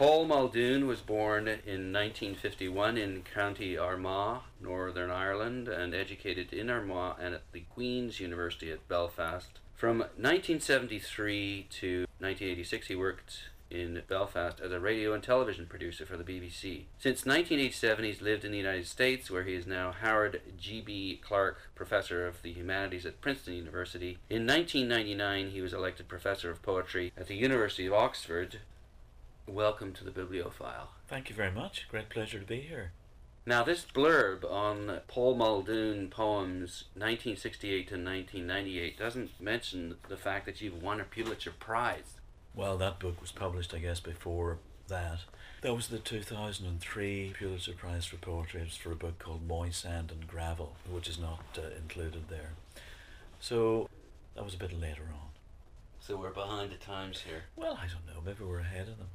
Paul Muldoon was born in 1951 in County Armagh, Northern Ireland, and educated in Armagh and at the Queen's University at Belfast. From 1973 to 1986, he worked in Belfast as a radio and television producer for the BBC. Since 1987, he's lived in the United States, where he is now Howard G.B. Clark Professor of the Humanities at Princeton University. In 1999, he was elected Professor of Poetry at the University of Oxford. Welcome to the Bibliofile. Thank you very much. Great pleasure to be here. Now, this blurb on Paul Muldoon poems 1968 to 1998 doesn't mention the fact that you've won a Pulitzer Prize. Well, that book was published, I guess, before that. That was the 2003 Pulitzer Prize for Poetry. It was for a book called Moy Sand and Gravel, which is not uh, included there. So that was a bit later on. So we're behind the times here. Well, I don't know. Maybe we're ahead of them.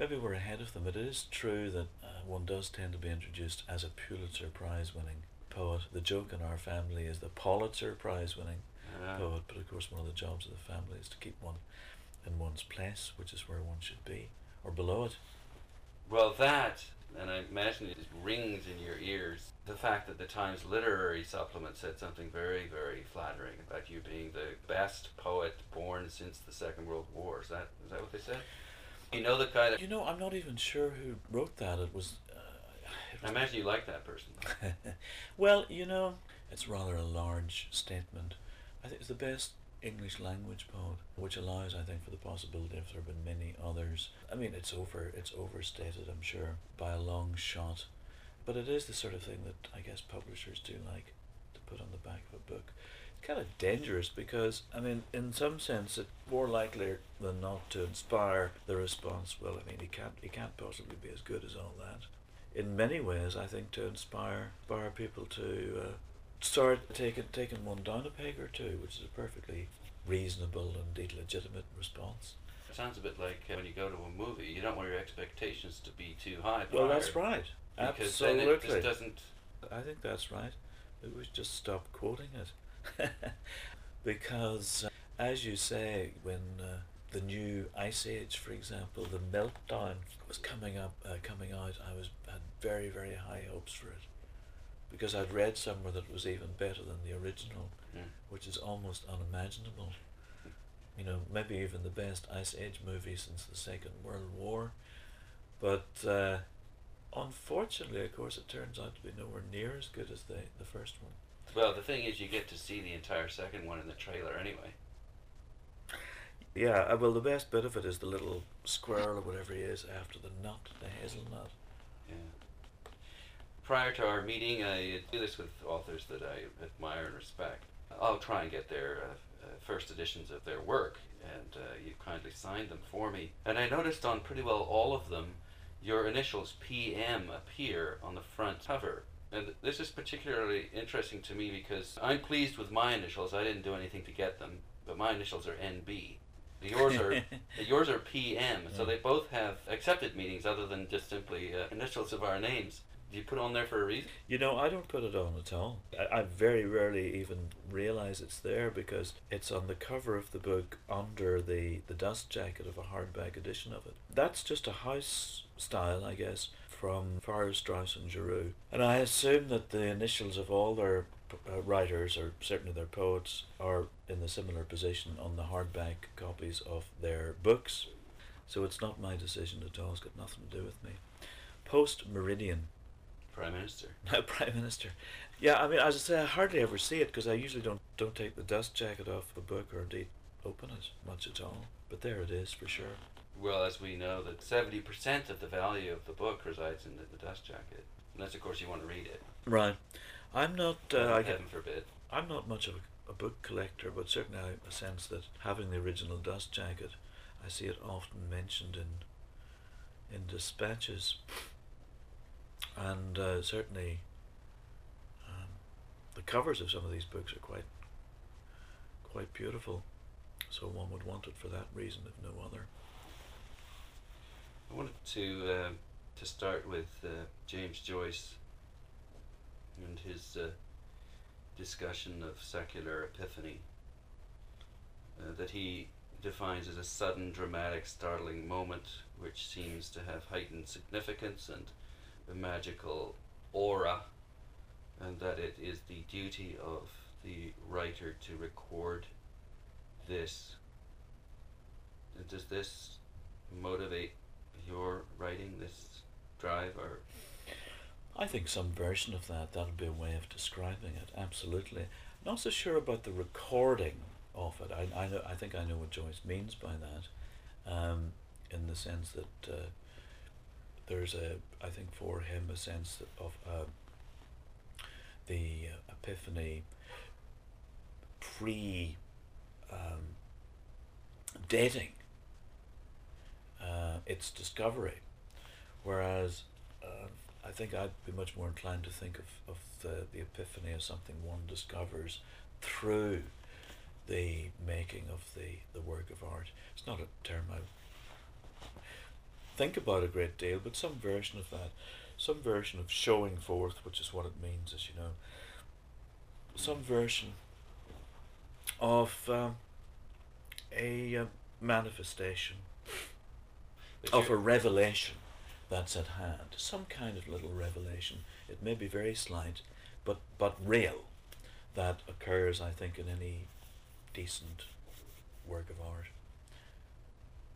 Maybe we're ahead of them. but It is true that uh, one does tend to be introduced as a Pulitzer Prize winning poet. The joke in our family is the Pulitzer Prize winning poet, but of course, one of the jobs of the family is to keep one in one's place, which is where one should be, or below it. well, that, and I imagine it rings in your ears, the fact that the Times Literary Supplement said something very, very flattering about you being the best poet born since the Second World War. Is that, is that what they said? You know the guy that. You know, I'm not even sure who wrote that. It was. Uh, it I imagine you like that person. well, you know, it's rather a large statement. I think it's the best English language poet, which allows, I think, for the possibility if there have been many others. I mean, it's over, it's overstated, I'm sure, by a long shot, but it is the sort of thing that I guess publishers do like to put on the back of a book. It's kind of dangerous because, I mean, in some sense, it's more likely than not to inspire the response. Well, I mean, he can't, he can't possibly be as good as all that. In many ways, I think to inspire, inspire people to uh, start taking taking one down a peg or two, which is a perfectly reasonable and indeed legitimate response. It sounds a bit like uh, when you go to a movie, you don't want your expectations to be too high. Well, that's right. Because then it Absolutely. just doesn't. I think that's right. We should just stop quoting it. because, uh, as you say, when uh, the new Ice Age, for example, the meltdown was coming up, uh, coming out, I was had very, very high hopes for it. Because I'd read somewhere that it was even better than the original, Mm. which is almost unimaginable. You know, maybe even the best Ice Age movie since the Second World War. But uh, unfortunately, of course, it turns out to be nowhere near as good as the, the first one. Well, the thing is, you get to see the entire second one in the trailer anyway. Yeah, uh, well, the best bit of it is the little squirrel or whatever he is after the nut, the hazelnut. Yeah. Prior to our meeting, I do this with authors that I admire and respect. I'll try and get their uh, uh, first editions of their work, and uh, you kindly signed them for me. And I noticed on pretty well all of them, your initials PM appear on the front cover. And this is particularly interesting to me because I'm pleased with my initials. I didn't do anything to get them, but my initials are NB. Yours are yours are PM, so they both have accepted meanings other than just simply uh, initials of our names. Do you put on there for a reason? You know, I don't put it on at all. I, I very rarely even realize it's there because it's on the cover of the book under the, the dust jacket of a hardback edition of it. That's just a house style, I guess, from Farrar, Straus and Giroux. And I assume that the initials of all their uh, writers, or certainly their poets, are in the similar position on the hardback copies of their books. So it's not my decision at all. It's got nothing to do with me. Post Meridian. Prime Minister. No, Prime Minister. Yeah, I mean, as I say, I hardly ever see it because I usually don't don't take the dust jacket off a book or indeed open it much at all. But there it is for sure. Well, as we know, that 70% of the value of the book resides in the, the dust jacket. Unless, of course, you want to read it. Right. I'm not. Uh, I Heaven forbid. I'm not much of a, a book collector, but certainly I have a sense that having the original dust jacket, I see it often mentioned in in dispatches, and uh, certainly um, the covers of some of these books are quite quite beautiful. So one would want it for that reason, if no other. I wanted to uh, to start with uh, James Joyce and his uh, discussion of secular epiphany. Uh, that he defines as a sudden, dramatic, startling moment which seems to have heightened significance and a magical aura, and that it is the duty of the writer to record this. Does this motivate your writing, this drive, or I think some version of that, that would be a way of describing it, absolutely. Not so sure about the recording of it. I, I, know, I think I know what Joyce means by that, um, in the sense that uh, there's a, I think for him, a sense of uh, the epiphany pre um, dating uh, its discovery, whereas uh, I think I'd be much more inclined to think of, of the, the epiphany as something one discovers through the making of the, the work of art. It's not a term I think about a great deal, but some version of that, some version of showing forth, which is what it means, as you know, some version of um, a uh, manifestation, of a revelation that's at hand. Some kind of little revelation. It may be very slight, but, but real, that occurs, I think, in any decent work of art.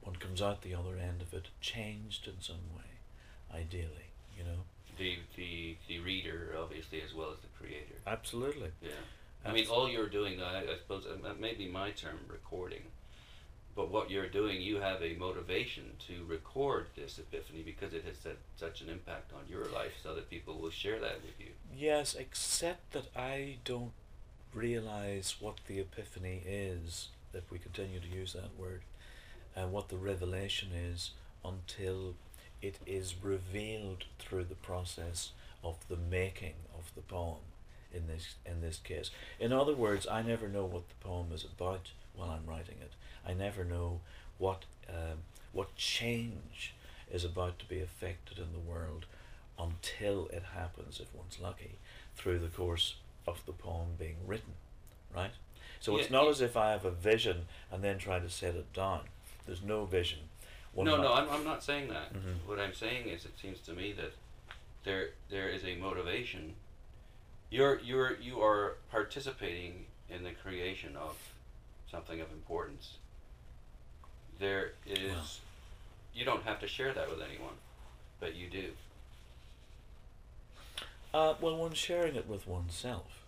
One comes out the other end of it changed in some way, ideally, you know. The, the, the reader, obviously, as well as the creator. Absolutely. Yeah. I mean, all you're doing, I, I suppose, uh, maybe my term, recording but what you're doing, you have a motivation to record this epiphany because it has had such an impact on your life, so that people will share that with you. Yes, except that I don't realize what the epiphany is, if we continue to use that word, and what the revelation is until it is revealed through the process of the making of the poem in this in this case. In other words, I never know what the poem is about while I'm writing it. I never know what um, what change is about to be affected in the world until it happens, if one's lucky, through the course of the poem being written, right? So yeah, it's not as if I have a vision and then try to set it down. There's no vision. One no, no, I'm, I'm not saying that. Mm-hmm. What I'm saying is, it seems to me that there there is a motivation. You're you're you are participating in the creation of something of importance there is wow. you don't have to share that with anyone, but you do. Uh, well, one's sharing it with oneself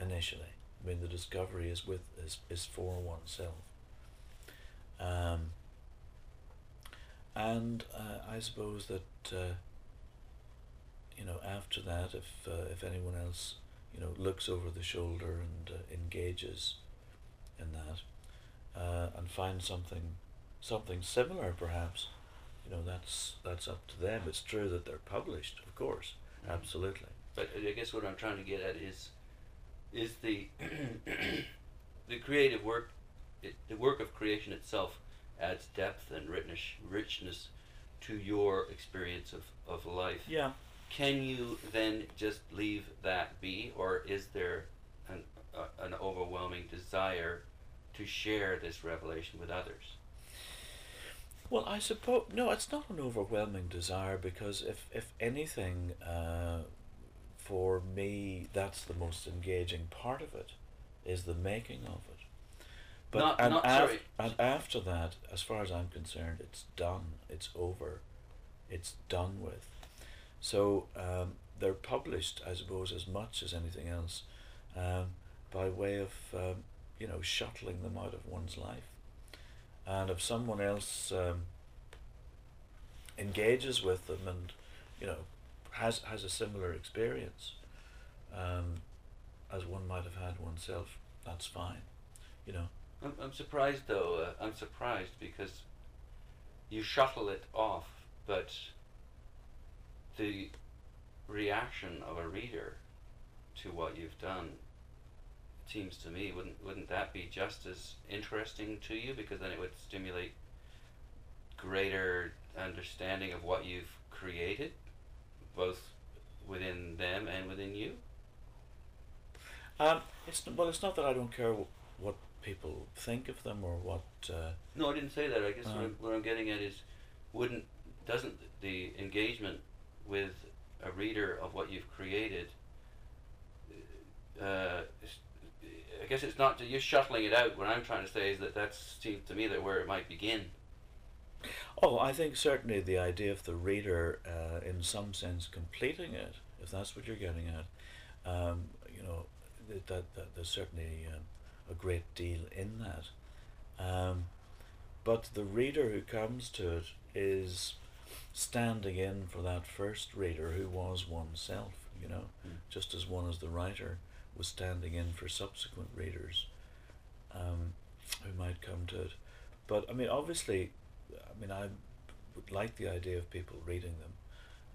initially. I mean, the discovery is with is, is for oneself. Um, and uh, I suppose that uh, you know after that, if uh, if anyone else you know looks over the shoulder and uh, engages in that, uh, and finds something something similar perhaps you know that's that's up to them. It's true that they're published of course. Mm-hmm. absolutely. But i guess what i'm trying to get at is is the the creative work it, the work of creation itself adds depth and richness richness to your experience of, of life. Yeah can you then just leave that be or is there an, uh, an overwhelming desire to share this revelation with others? Well, I suppose no. It's not an overwhelming desire because if if anything, uh, for me, that's the most engaging part of it, is the making of it. But not, and, not, af- and after that, as far as I'm concerned, it's done. It's over. It's done with. So um, they're published, I suppose, as much as anything else, um, by way of um, you know, shuttling them out of one's life. And if someone else um, engages with them and, you know, has, has a similar experience um, as one might have had oneself, that's fine, you know. I'm, I'm surprised though, uh, I'm surprised because you shuttle it off, but the reaction of a reader to what you've done seems to me wouldn't wouldn't that be just as interesting to you because then it would stimulate greater understanding of what you've created both within them and within you um, it's well it's not that I don't care what people think of them or what. Uh, No, I didn't say that. I guess what, Uh. I'm, what I'm getting at is, wouldn't doesn't the engagement with a reader of what you've created? Uh, I guess it's not you're shuttling it out. What I'm trying to say is that that seems to me that where it might begin. Oh, I think certainly the idea of the reader, uh, in some sense, completing it, if that's what you're getting at, um, you know, that, that, that there's certainly um, a great deal in that. Um, but the reader who comes to it is standing in for that first reader who was oneself, you know, Mm. just as one as the writer was standing in for subsequent readers um, who might come to it. But I mean, obviously, I mean, I would like the idea of people reading them,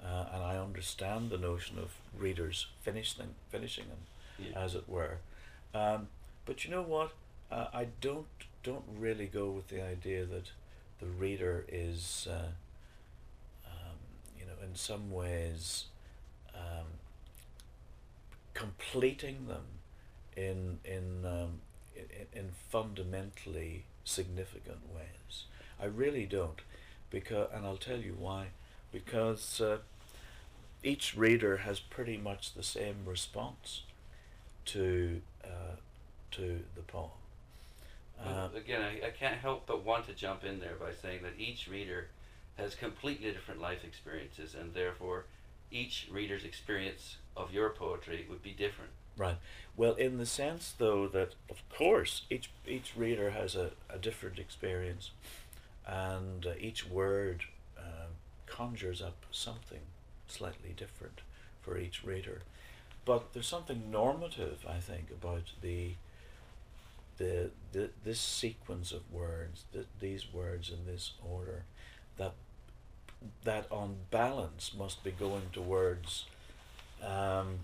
uh, and I understand the notion of readers finish them, finishing them, Yeah. as it were. Um, but you know what? Uh, I don't don't really go with the idea that the reader is, uh, in some ways, um, completing them in in, um, in in fundamentally significant ways. I really don't, because and I'll tell you why. Because uh, each reader has pretty much the same response to uh, to the poem. Uh, again, I, I can't help but want to jump in there by saying that each reader has completely different life experiences, and therefore, each reader's experience of your poetry would be different. Right. Well, in the sense though that of course each each reader has a, a different experience, and uh, each word um, conjures up something slightly different for each reader. But there's something normative, I think, about the the, the this sequence of words, th- these words in this order, that that on balance must be going towards um,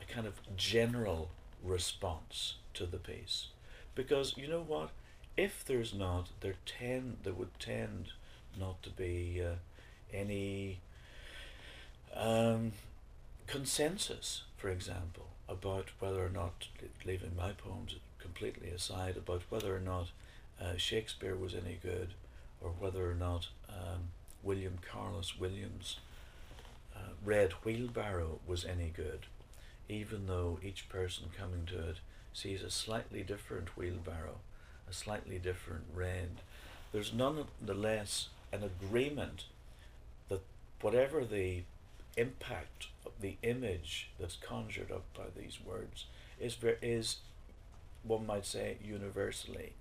a kind of general response to the piece, because you know what, if there's not, there tend there would tend not to be uh, any um, consensus, for example, about whether or not, leaving my poems completely aside, about whether or not uh, Shakespeare was any good, or whether or not um, William Carlos Williams' uh, Red Wheelbarrow was any good, even though each person coming to it sees a slightly different wheelbarrow, a slightly different red. There's nonetheless an agreement that whatever the impact of the image that's conjured up by these words is is one might say universally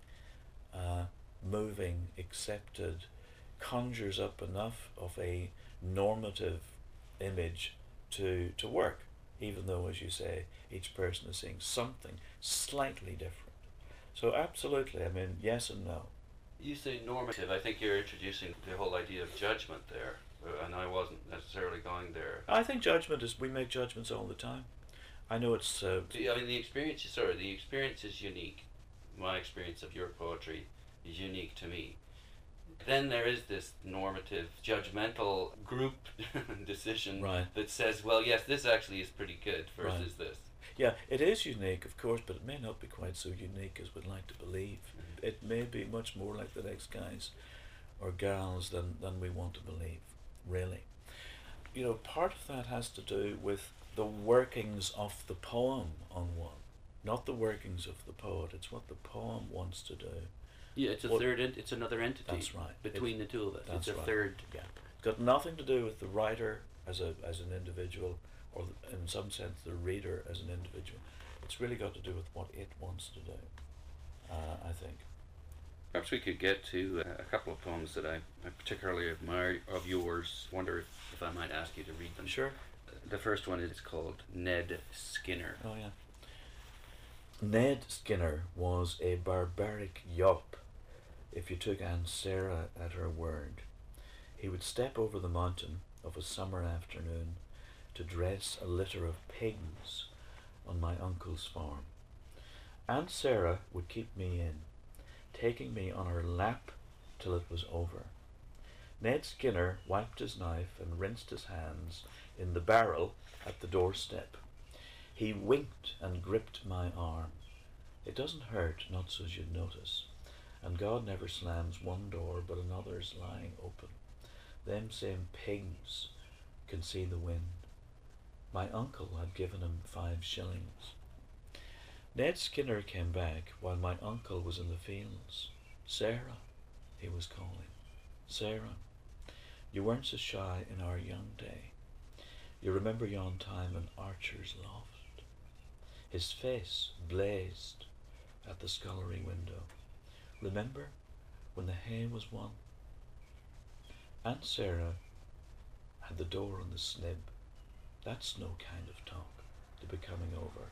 uh, moving, accepted, conjures up enough of a normative image to to work, even though, as you say, each person is seeing something slightly different. So absolutely, I mean, yes and no. You say normative. I think you're introducing the whole idea of judgment there, uh, and I wasn't necessarily going there. I think judgment is we make judgments all the time. I know it's uh, I mean, the experience is sorry. The experience is unique. My experience of your poetry is unique to me. Then there is this normative, judgmental group decision Right. that says, "Well, yes, this actually is pretty good versus this." Yeah, it is unique, of course, but it may not be quite so unique as we'd like to believe. Mhm. It may be much more like the next guys or gals than, than we want to believe, really. You know, part of that has to do with the workings of the poem on one, not the workings of the poet. It's what the poem wants to do. Yeah, it's a What- third. Ent- it's another entity. That's right. Between the two of us, That's it's a right. third. Yeah, it's got nothing to do with the writer as a as an individual, or the, in some sense the reader as an individual. It's really got to do with what it wants to do. Uh, I think. Perhaps we could get to uh, a couple of poems that I, I particularly admire of yours. Wonder if, if I might ask you to read them. Sure. The first one is called Ned Skinner. Oh yeah. Ned Skinner was a barbaric yop. If you took Aunt Sarah at her word, he would step over the mountain of a summer afternoon to dress a litter of pigs on my uncle's farm. Aunt Sarah would keep me in, taking me on her lap till it was over. Ned Skinner wiped his knife and rinsed his hands in the barrel at the doorstep. He winked and gripped my arm. It doesn't hurt, not so's you'd notice. And God never slams one door, but another's lying open. Them same pigs can see the wind. My uncle had given him five shillings. Ned Skinner came back while my uncle was in the fields. Sarah, he was calling. Sarah, you weren't so shy in our young day. You remember yon time in Archer's loft? His face blazed at the scullery window. Remember when the hay was won? Aunt Sarah had the door on the snib. That's no kind of talk to be coming over.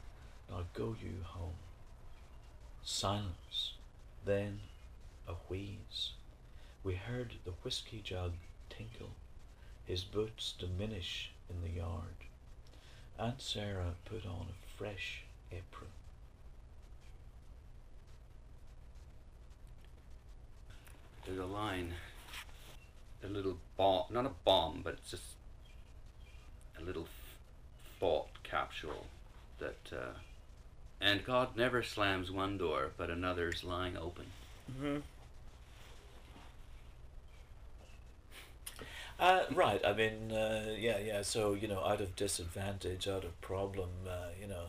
Now go you home. Silence. Then a wheeze. We heard the whisky jug tinkle, his boots diminish in the yard. Aunt Sarah put on a fresh apron. A line, a little bomb, not a bomb, but it's just a little thought capsule that, uh, and God never slams one door, but another's lying open. Mm-hmm. Uh, right. I mean, uh, yeah, yeah. So you know, out of disadvantage, out of problem, uh, you know,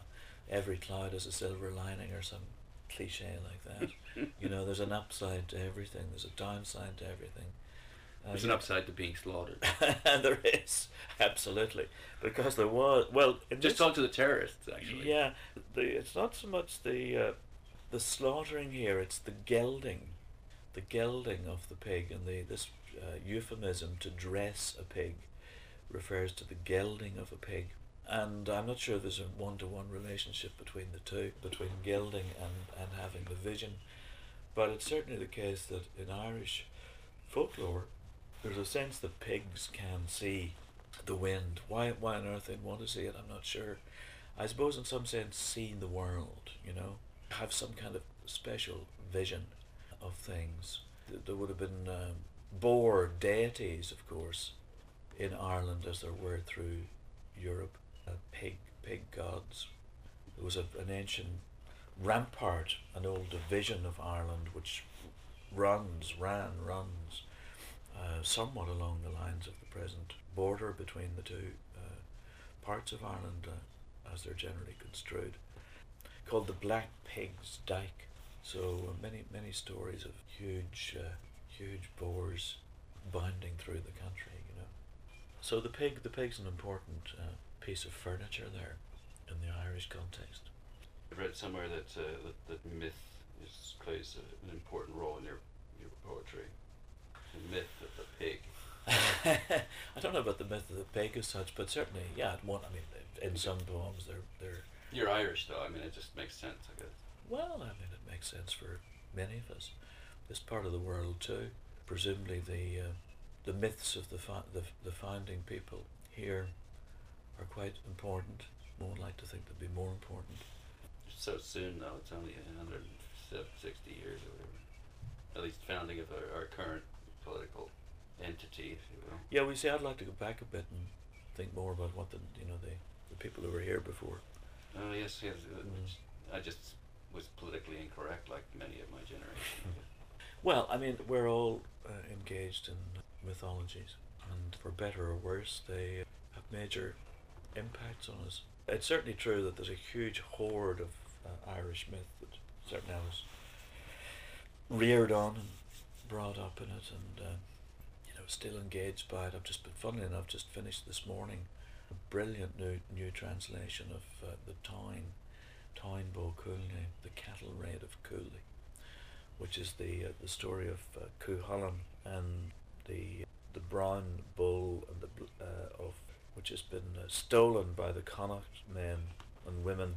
every cloud has a silver lining, or some cliche like that. You know, there's an upside to everything. There's a downside to everything. Uh, there's an upside to being slaughtered. there is absolutely because there was well. Just talk to the terrorists, actually. Yeah, the, it's not so much the uh, the slaughtering here; it's the gelding, the gelding of the pig, and the this uh, euphemism to dress a pig refers to the gelding of a pig. And I'm not sure there's a one to one relationship between the two, between gelding and, and having the vision. But it's certainly the case that in Irish folklore, there's a sense that pigs can see the wind. Why, why on earth they'd want to see it, I'm not sure. I suppose, in some sense, seeing the world, you know, have some kind of special vision of things. There would have been um, Boar deities, of course, in Ireland as there were through Europe. Uh, pig, pig gods. There was a, an ancient rampart, an old division of Ireland which runs, ran, runs, uh, somewhat along the lines of the present border between the two uh, parts of Ireland uh, as they're generally construed, called the Black Pigs Dyke. So uh, many, many stories of huge uh, huge boars bounding through the country, you know. So the pig, the pig's an important uh, piece of furniture there in the Irish context. I read somewhere that uh, that, that myth is, plays a, an important role in your your poetry. The myth of the pig. I don't know about the myth of the pig as such, but certainly, yeah, one. I mean, in some poems, they're they're. You're Irish, though. I mean, it just makes sense, I guess. Well, I mean, it makes sense for many of us this part of the world too. Presumably the uh, the myths of the, fi- the the founding people here are quite important. One would like to think they'd be more important. So soon though, it's only 160 years or whatever. At least founding of our, our current political entity, if you will. Yeah, we see. I'd like to go back a bit and think more about what the you know the, the people who were here before. Oh yes, yes. Mm. I just was politically incorrect, like many of my generation. Well, I mean, we're all uh, engaged in mythologies, and for better or worse, they have major impacts on us. It's certainly true that there's a huge horde of uh, Irish myth that certainly I was reared on and brought up in it, and uh, you know, still engaged by it. I've just been, funnily enough, just finished this morning a brilliant new new translation of uh, the Táin Bó Cúailnge, the cattle raid of Cooley which is the uh, the story of uh, Cuchulainn and the the brown bull and the uh, of which has been uh, stolen by the Connacht men and women,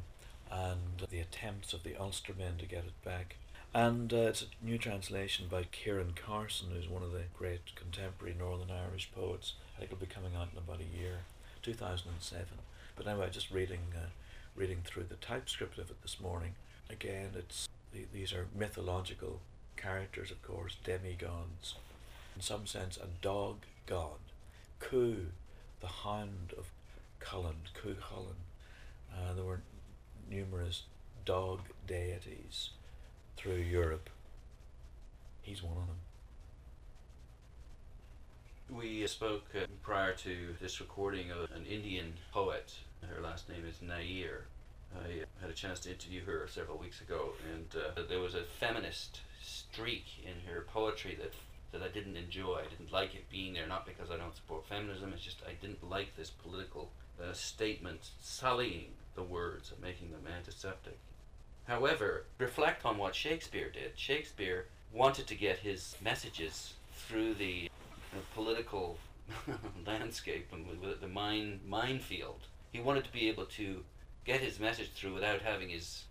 and the attempts of the Ulstermen to get it back. And uh, it's a new translation by Ciaran Carson, who's one of the great contemporary Northern Irish poets. I think it'll be coming out in about a year, 2007. But anyway, just reading, uh, reading through the typescript of it this morning. Again, it's these are mythological characters, of course, demigods. In some sense, a dog god. Cu, the hound of Culann, Cu Cullen. Uh, there were numerous dog deities through Europe. He's one of them. We spoke uh, prior to this recording of an Indian poet. Her last name is Nair. I had a chance to interview her several weeks ago, and uh, there was a feminist streak in her poetry that that I didn't enjoy. I didn't like it being there, not because I don't support feminism. It's just I didn't like this political uh, statement sullying the words of making them antiseptic. However, reflect on what Shakespeare did. Shakespeare wanted to get his messages through the political landscape and the mine minefield. He wanted to be able to get his message through without having his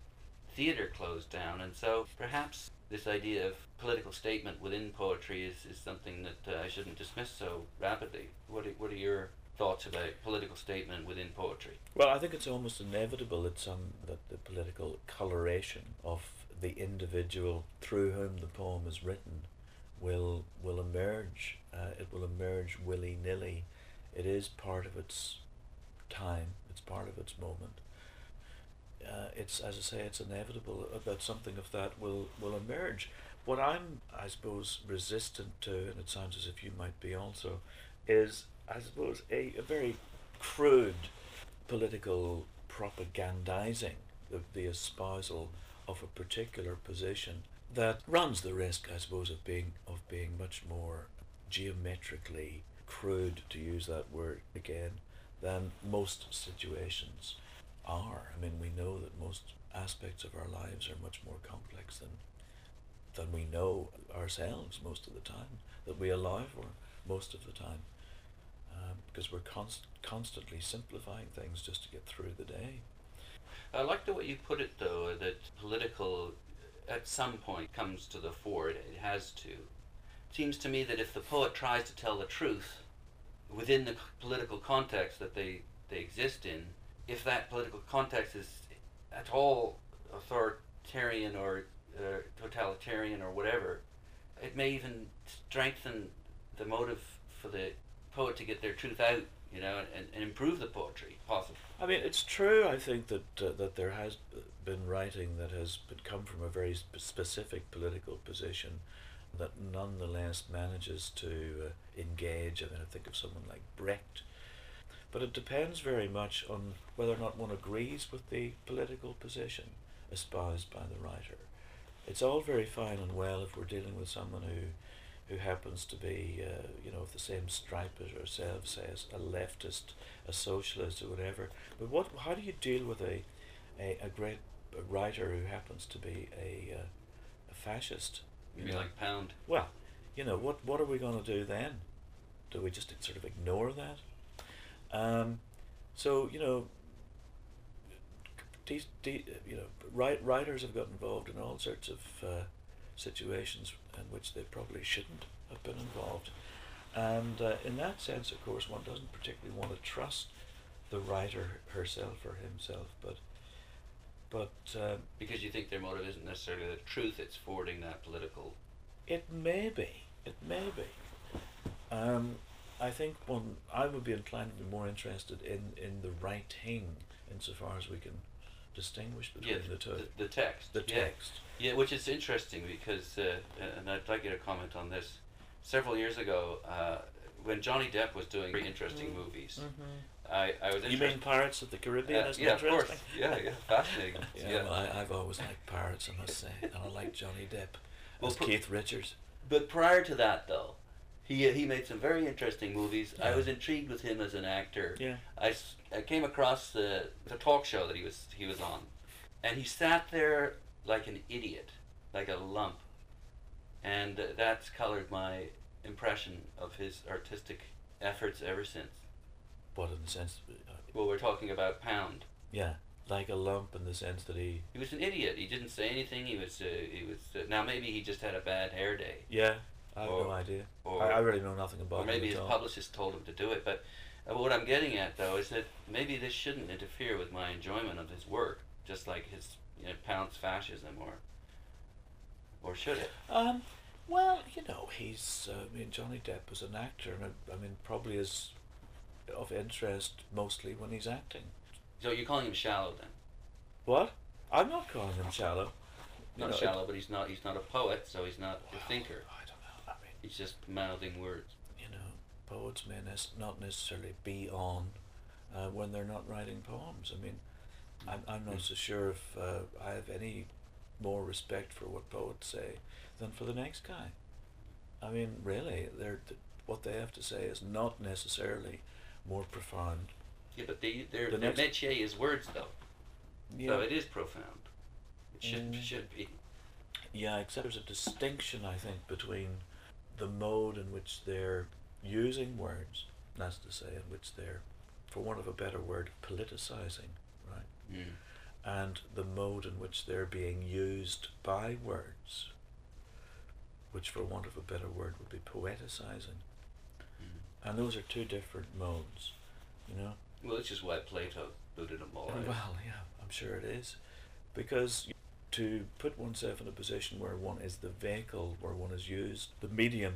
theater closed down, and so perhaps this idea of political statement within poetry is, is something that uh, I shouldn't dismiss so rapidly. What are, what are your thoughts about political statement within poetry? Well, I think it's almost inevitable that some that the political coloration of the individual through whom the poem is written will will emerge. Uh, it will emerge willy nilly. It is part of its time. It's part of its moment uh, it's as I say, it's inevitable that something of that will will emerge. What I'm, I suppose, resistant to, and it sounds as if you might be also, is I suppose a, a very crude political propagandizing the, the espousal of a particular position that runs the risk, I suppose, of being of being much more geometrically crude, to use that word again, than most situations are. I mean, we know that most aspects of our lives are much more complex than than we know ourselves most of the time, that we allow for most of the time, um, because we're const- constantly simplifying things just to get through the day. I like the way you put it, though, that political at some point comes to the fore. It, it has to. It seems to me that if the poet tries to tell the truth within the political context that they, they exist in, if that political context is at all authoritarian or uh, totalitarian or whatever, it may even strengthen the motive for the poet to get their truth out, you know, and, and improve the poetry, possibly. I mean, it's true. I think that uh, that there has been writing that has come from a very sp- specific political position that nonetheless manages to uh, engage. I mean, I think of someone like Brecht, but it depends very much on whether or not one agrees with the political position espoused by the writer. It's all very fine and well if we're dealing with someone who who happens to be, uh, you know, of the same stripe as ourselves, say, as a leftist, a socialist, or whatever. But what? How do you deal with a, a, a great writer who happens to be a, uh, a fascist? You, mean like Pound? Well, you know, what what are we going to do then? Do we just sort of ignore that? Um, so you know, de- de- you know, write- writers have got involved in all sorts of uh, situations in which they probably shouldn't have been involved, and uh, in that sense, of course, one doesn't particularly want to trust the writer herself or himself, but but uh, because you think their motive isn't necessarily the truth; it's forwarding that political. It may be. It may be. Um, I think one I would be inclined to be more interested in, in the writing insofar as we can distinguish between yeah, the two. The, the text. The yeah. text. Yeah, which is interesting because, uh, and I'd like you to comment on this. Several years ago, uh, when Johnny Depp was doing very interesting Mm. movies, Mm-hmm. I, I was You mean Pirates of the Caribbean? Uh, isn't yeah, of interesting? course. Yeah, yeah, fascinating. Yeah, yeah. Well, I, I've always liked pirates, I must say, and I like Johnny Depp Well, as pr- Keith Richards. But prior to that, though, he he made some very interesting movies. I was intrigued with him as an actor. Yeah. I, I came across the the talk show that he was he was on, and he sat there like an idiot, like a lump, and uh, that's colored my impression of his artistic efforts ever since. But in the sense, uh, Well, we're talking about Pound. yeah, like a lump in the sense that he, He was an idiot. He didn't say anything. He was uh, he was uh, now maybe he just had a bad hair day, yeah, I have Or- no idea. or I, I really know nothing about or maybe his all. publicist told him to do it. But uh, what I'm getting at though is that maybe this shouldn't interfere with my enjoyment of his work, just like his you know, Pound's fascism, or or should it? Um, well, you know, he's. Uh, I mean, Johnny Depp was an actor, and I, I mean, probably is of interest mostly when he's acting. So you're calling him shallow then? What? I'm not calling him shallow. You Not know, it- shallow, but he's not. He's not a poet, so he's not a thinker. I don't know. I mean, He's just mouthing words. you know, poets may not necessarily be on uh, when they're not writing poems. I mean, I'm, I'm not so sure if uh, I have any more respect for what poets say than for the next guy. I mean, really, they're, th- what they have to say is not necessarily more profound. Yeah, but they, their The their next- métier is words, though. Yeah, So it is profound. It should Mm. should be. yeah, except there's a distinction, I think, between the mode in which they're using words, that's to say, in which they're, for want of a better word, politicizing, right? Mm. and the mode in which they're being used by words, which, for want of a better word, would be poeticizing. Mm. And those are two different modes, you know? Well, which is why Plato booted them all out. Well, yeah, I'm sure it is. Because to put oneself in a position where one is the vehicle, where one is used, the medium,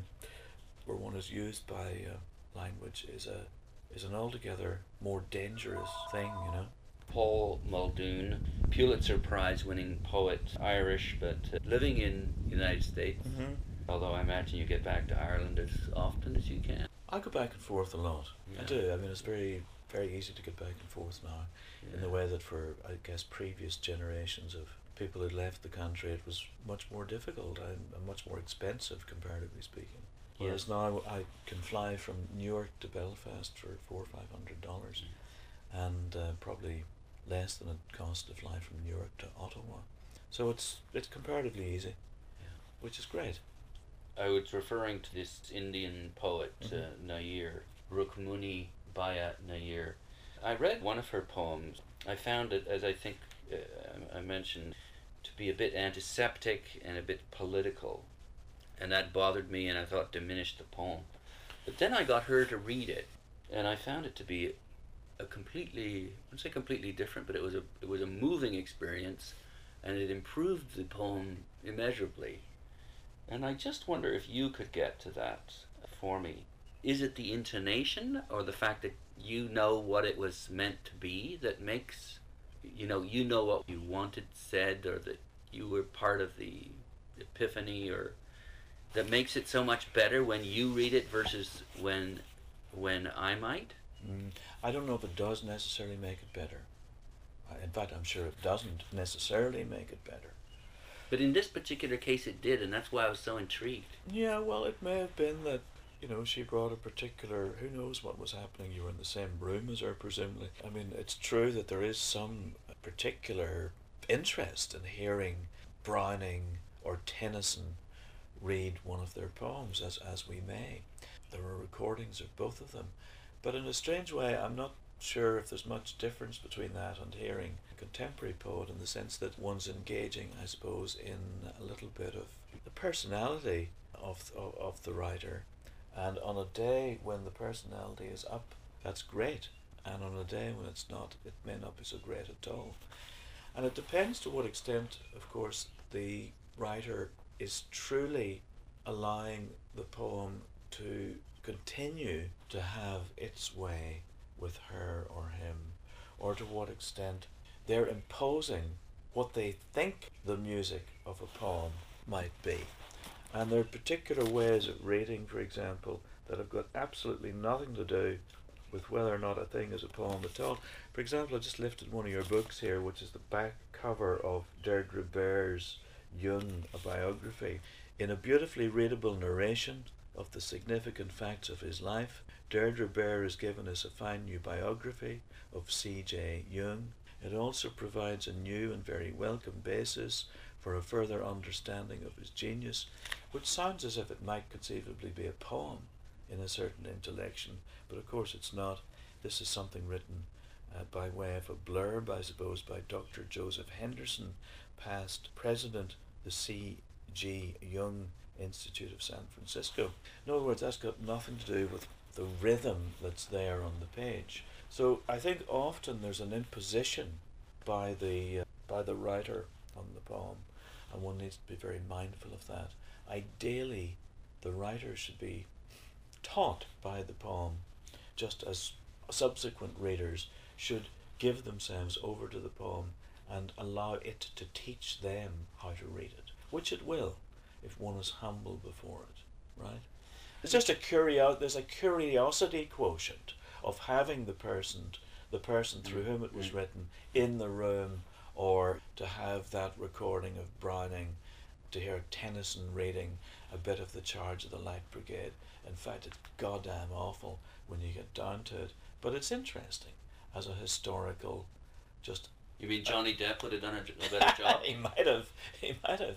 where one is used by uh, language, is a is an altogether more dangerous thing, you know? Paul Muldoon, Pulitzer Prize winning poet, Irish, but uh, living in the United States. Mm-hmm. Although I imagine you get back to Ireland as often as you can. I go back and forth a lot. I do. I mean, it's very, very easy to get back and forth now. In the way that for, I guess, previous generations of people who'd left the country, it was much more difficult and, much more expensive, comparatively speaking. Whereas Yeah. now I can fly from New York to Belfast for four or five hundred dollars, and uh, probably less than it costs to fly from New York to Ottawa. So it's it's comparatively easy, Yeah. which is great. I was referring to this Indian poet, uh, Mhm. Nair, Rukmini Bhaya Nair. I read one of her poems. I found it, as I think uh, I mentioned, to be a bit antiseptic and a bit political. And that bothered me and I thought diminished the poem. But then I got her to read it, and I found it to be a completely, I wouldn't say completely different, but it was a, it was a moving experience, and it improved the poem immeasurably. And I just wonder if you could get to that for me. Is it the intonation or the fact that you know what it was meant to be that makes, you know, you know what you wanted said or that you were part of the epiphany or that makes it so much better when you read it versus when when I might? Mm, I don't know if it does necessarily make it better. Uh, In fact, I'm sure it doesn't necessarily make it better. But in this particular case it did and that's why I was so intrigued. Yeah, well, it may have been that, you know, she brought a particular, who knows what was happening. You were in the same room as her, presumably. I mean, it's true that there is some particular interest in hearing Browning or Tennyson read one of their poems, as, as we may. There are recordings of both of them. But in a strange way, I'm not sure if there's much difference between that and hearing a contemporary poet in the sense that one's engaging, I suppose, in a little bit of the personality of, of, of the writer. And on a day when the personality is up, that's great. And on a day when it's not, it may not be so great at all. And it depends to what extent, of course, the writer is truly allowing the poem to continue to have its way with her or him, or to what extent they're imposing what they think the music of a poem might be. And there are particular ways of reading, for example, that have got absolutely nothing to do with whether or not a thing is a poem at all. For example, I just lifted one of your books here, which is the back cover of Deirdre Bair's Jung, a biography. In a beautifully readable narration of the significant facts of his life, Deirdre Bair has given us a fine new biography of C.G. Jung. It also provides a new and very welcome basis for a further understanding of his genius, which sounds as if it might conceivably be a poem in a certain intellection, but of course it's not. This is something written uh, by way of a blurb, I suppose, by Dr. Joseph Henderson, past president, the C.G. Jung Institute of San Francisco. In other words, that's got nothing to do with the rhythm that's there on the page. So I think often there's an imposition by the uh, by the writer on the poem, and one needs to be very mindful of that. Ideally, the writer should be taught by the poem, just as subsequent readers should give themselves over to the poem and allow it to teach them how to read it, which it will if one is humble before it, right? It's just a curio- there's a curiosity quotient of having the person the person through mm. whom it was mm. written in the room or to have that recording of Browning to hear Tennyson reading a bit of the Charge of the Light Brigade. In fact, it's goddamn awful when you get down to it, but it's interesting as a historical, just. You mean Johnny Depp would have done a, a better job? he might have. He might have.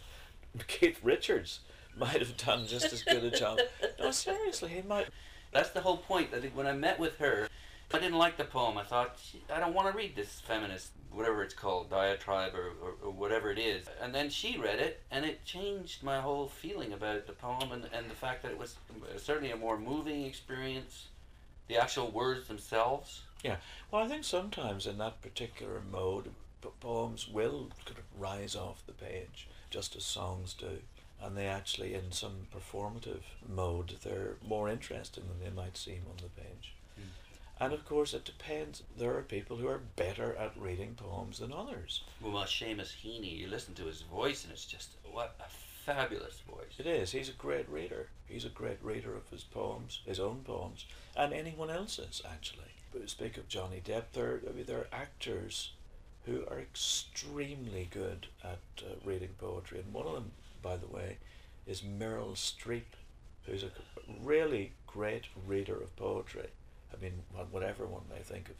Keith Richards might have done just as good a job. No, seriously, he might. That's the whole point. I think when I met with her, I didn't like the poem. I thought I don't want to read this feminist, whatever it's called, diatribe or, or, or, whatever it is. And then she read it, and it changed my whole feeling about the poem and, and the fact that it was certainly a more moving experience. The actual words themselves. Yeah. Well, I think sometimes in that particular mode, poems will kind of rise off the page, just as songs do. And they actually, in some performative mode, they're more interesting than they might seem on the page. And of course, it depends. There are people who are better at reading poems than others. Well, well Seamus Heaney, you listen to his voice, and it's just what a fabulous voice. It is. He's a great reader. He's a great reader of his poems, his own poems, and anyone else's actually. But speak of Johnny Depp, there, I mean, there are actors who are extremely good at uh, reading poetry, and one of them, by the way, is Meryl Streep, who's a really great reader of poetry I mean, whatever one may think of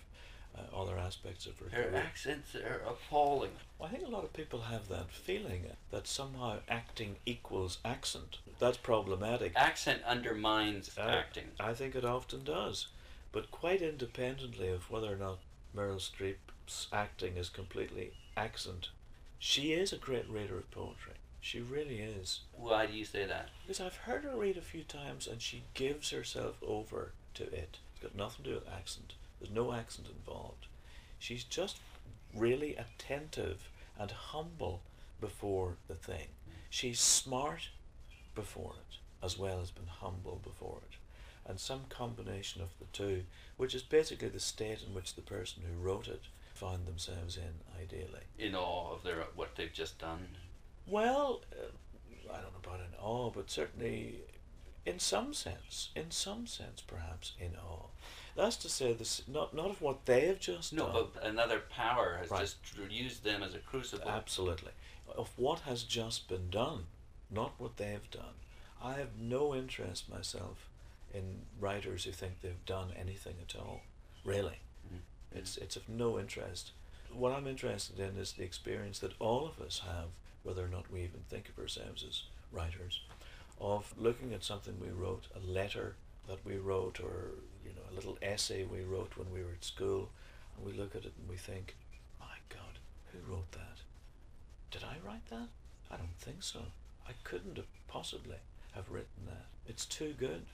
uh, other aspects of her Her career. accents are appalling. Well, I think a lot of people have that feeling that somehow acting equals accent. That's problematic. Accent undermines uh, acting. I think it often does. But quite independently of whether or not Meryl Streep's acting is completely accent, she is a great reader of poetry. She really is. Why do you say that? Because I've heard her read a few times and she gives herself over to it got nothing to do with accent. There's no accent involved. She's just really attentive and humble before the thing. She's smart before it, as well as being humble before it. And some combination of the two, which is basically the state in which the person who wrote it found themselves in, ideally. In awe of their what they've just done. Well, uh, I don't know about in awe, but certainly in some sense, in some sense, perhaps in awe. That's to say, this not not of what they have just no, done. No, but another power has right. just used them as a crucible. Absolutely, of what has just been done, not what they have done. I have no interest myself in writers who think they've done anything at all. Really, mm-hmm. it's it's of no interest. What I'm interested in is the experience that all of us have, whether or not we even think of ourselves as writers of looking at something we wrote, a letter that we wrote, or you know, a little essay we wrote when we were at school, and we look at it and we think, my God, who wrote that? Did I write that? I don't think so. I couldn't have possibly have written that. It's too good.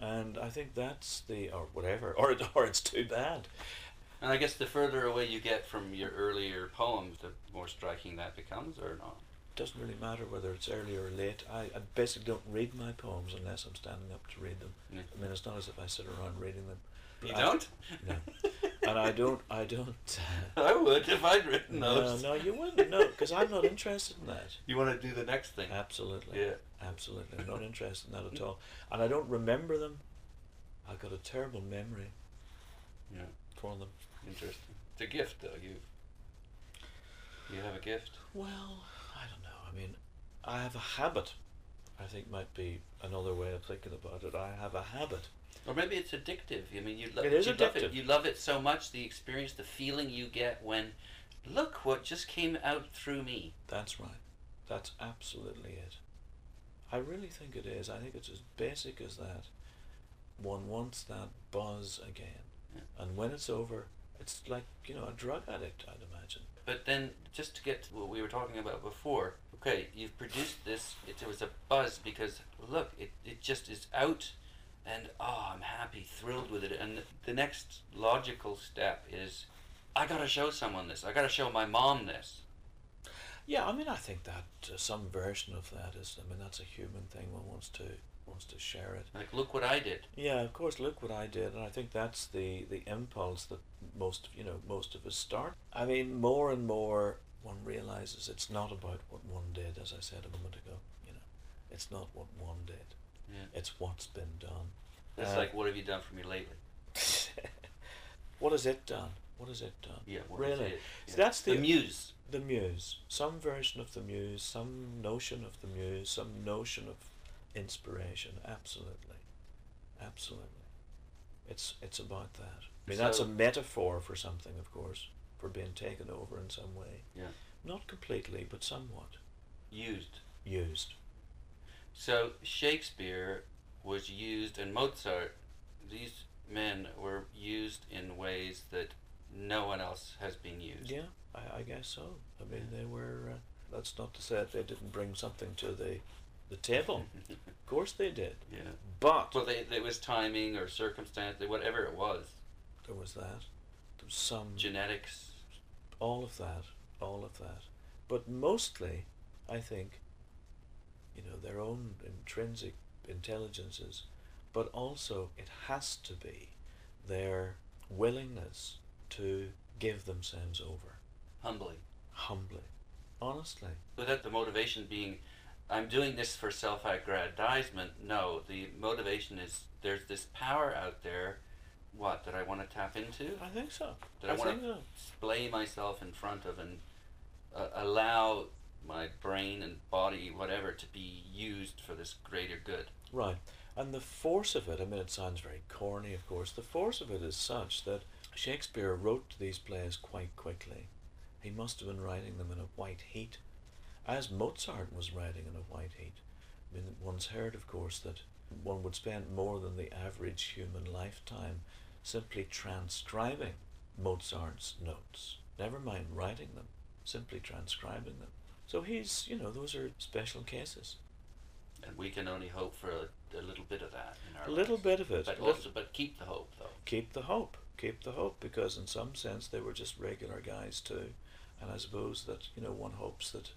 And I think that's the, or whatever, or, or it's too bad. And I guess the further away you get from your earlier poems, the more striking that becomes, or not? Doesn't really matter whether it's early or late. I, I basically don't read my poems unless I'm standing up to read them. Yeah. I mean, it's not as if I sit around reading them. You I, don't? No. and I don't. I don't. Uh, I would if I'd written those. No, no, you wouldn't. No, because I'm not interested in that. You want to do the next thing? Absolutely. Yeah. Absolutely. I'm not interested in that at all. And I don't remember them. I've got a terrible memory. Yeah. For them. Interesting. It's a gift, though. You. You have a gift. Well, I mean, I have a habit. I think might be another way of thinking about it. I have a habit. Or maybe it's addictive. I mean, you, lo- it is you addictive. love it. You love it so much. The experience, the feeling you get when, look what just came out through me. That's right. That's absolutely it. I really think it is. I think it's as basic as that. One wants that buzz again, yeah. and when it's over, it's like you know a drug addict. I'd imagine. But then, just to get to what we were talking about before, okay, you've produced this. It, it was a buzz because look, it, it just is out, and oh, I'm happy, thrilled with it. And the, next logical step is, I gotta show someone this. I gotta show my mom this. Yeah, I mean, I think that uh, some version of that is. I mean, that's a human thing. One wants to wants to share it. Like, look what I did. Yeah, of course. Look what I did, and I think that's the the impulse that most you know most of us start. I mean, more and more one realizes it's not about what one did, as I said a moment ago. You know, it's not what one did. Yeah. It's what's been done. It's Uh, like, what have you done for me lately? what has it done? What has it done? Yeah, what is really. it? So that's the, the muse. the muse. Some version of the muse. Some notion of the muse. Some notion of inspiration. Absolutely, absolutely. It's it's about that. I mean, that's a metaphor for something, of course, for being taken over in some way. Yeah. Not completely, but somewhat Used. used. So Shakespeare was used, and Mozart. These men were used in ways that no one else has been used. Yeah, I, I guess so. I mean, they were. Uh, that's not to say that they didn't bring something to the the table. of course they did. yeah. But Well, they, there was timing or circumstance, whatever it was, there was that. There was some. genetics. all of that, all of that. But mostly, I think, you know, their own intrinsic intelligences, but also it has to be their willingness to give themselves over humbly, humbly, honestly. without the motivation being, I'm doing this for self-aggrandizement. No, the motivation is there's this power out there. What that I want to tap into, I think so. that I, I want to so. display myself in front of and uh, allow my brain and body, whatever, to be used for this greater good. Right. And the force of it, I mean, it sounds very corny, of course. The force of it is such that Shakespeare wrote these plays quite quickly. He must have been writing them in a white heat, as Mozart was writing in a white heat. I mean, one's heard, of course, that one would spend more than the average human lifetime simply transcribing Mozart's notes. Never mind writing them, simply transcribing them. So he's, you know, those are special cases. And we can only hope for a, a little bit of that in our A little lives. bit of it. But also, but keep the hope though. keep the hope. Keep the hope because in some sense they were just regular guys too. And I suppose that, you know, one hopes that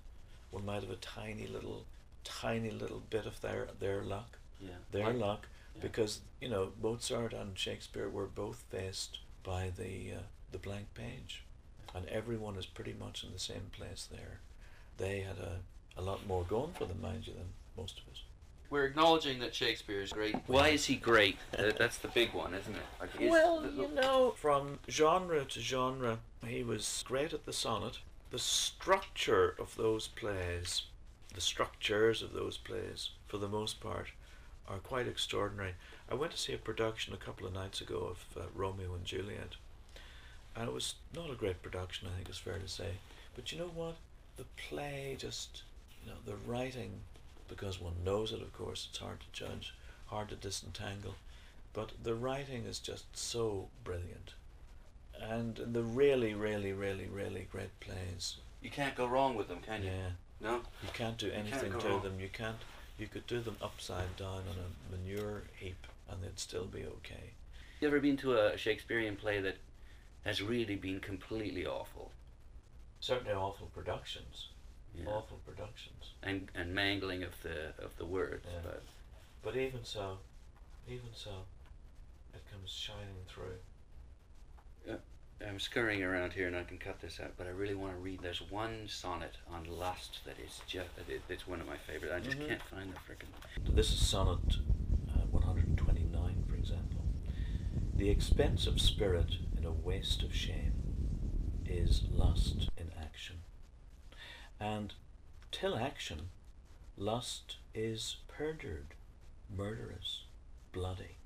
one might have a tiny little tiny little bit of their their luck. Yeah. Their Like- luck. yeah. Because, you know, Mozart and Shakespeare were both faced by the uh, the blank page. And everyone is pretty much in the same place there. They had a, a lot more going for them, mind you, than most of us. We're acknowledging that Shakespeare is great. Why is he great? Uh, that's the big one, isn't it? Like, Well, you know, from genre to genre, he was great at the sonnet. The structure of those plays, the structures of those plays, for the most part, are quite extraordinary. I went to see a production a couple of nights ago of uh, Romeo and Juliet, and it was not a great production, I think it's fair to say. But you know what? The play just, you know, the writing, because one knows it, of course, it's hard to judge, hard to disentangle but the writing is just so brilliant. And the really, really, really, really great plays. you can't go wrong with them, can you? Yeah, No. you can't do can't anything to wrong. them. You can't. You could do them upside down on a manure heap, and they'd still be okay. You ever been to a Shakespearean play that has really been completely awful? Certainly, awful productions. Yeah. Awful productions. And and mangling of the of the words, Yeah. but But even so, even so, it comes shining through. I'm scurrying around here and I can cut this out, but I really want to read. There's one sonnet on lust that is just, it's one of my favorites. I just Mhm. can't find the frickin' This is sonnet uh, 129, for example. The expense of spirit in a waste of shame is lust in action. And till action, lust is perjured, murderous, bloody,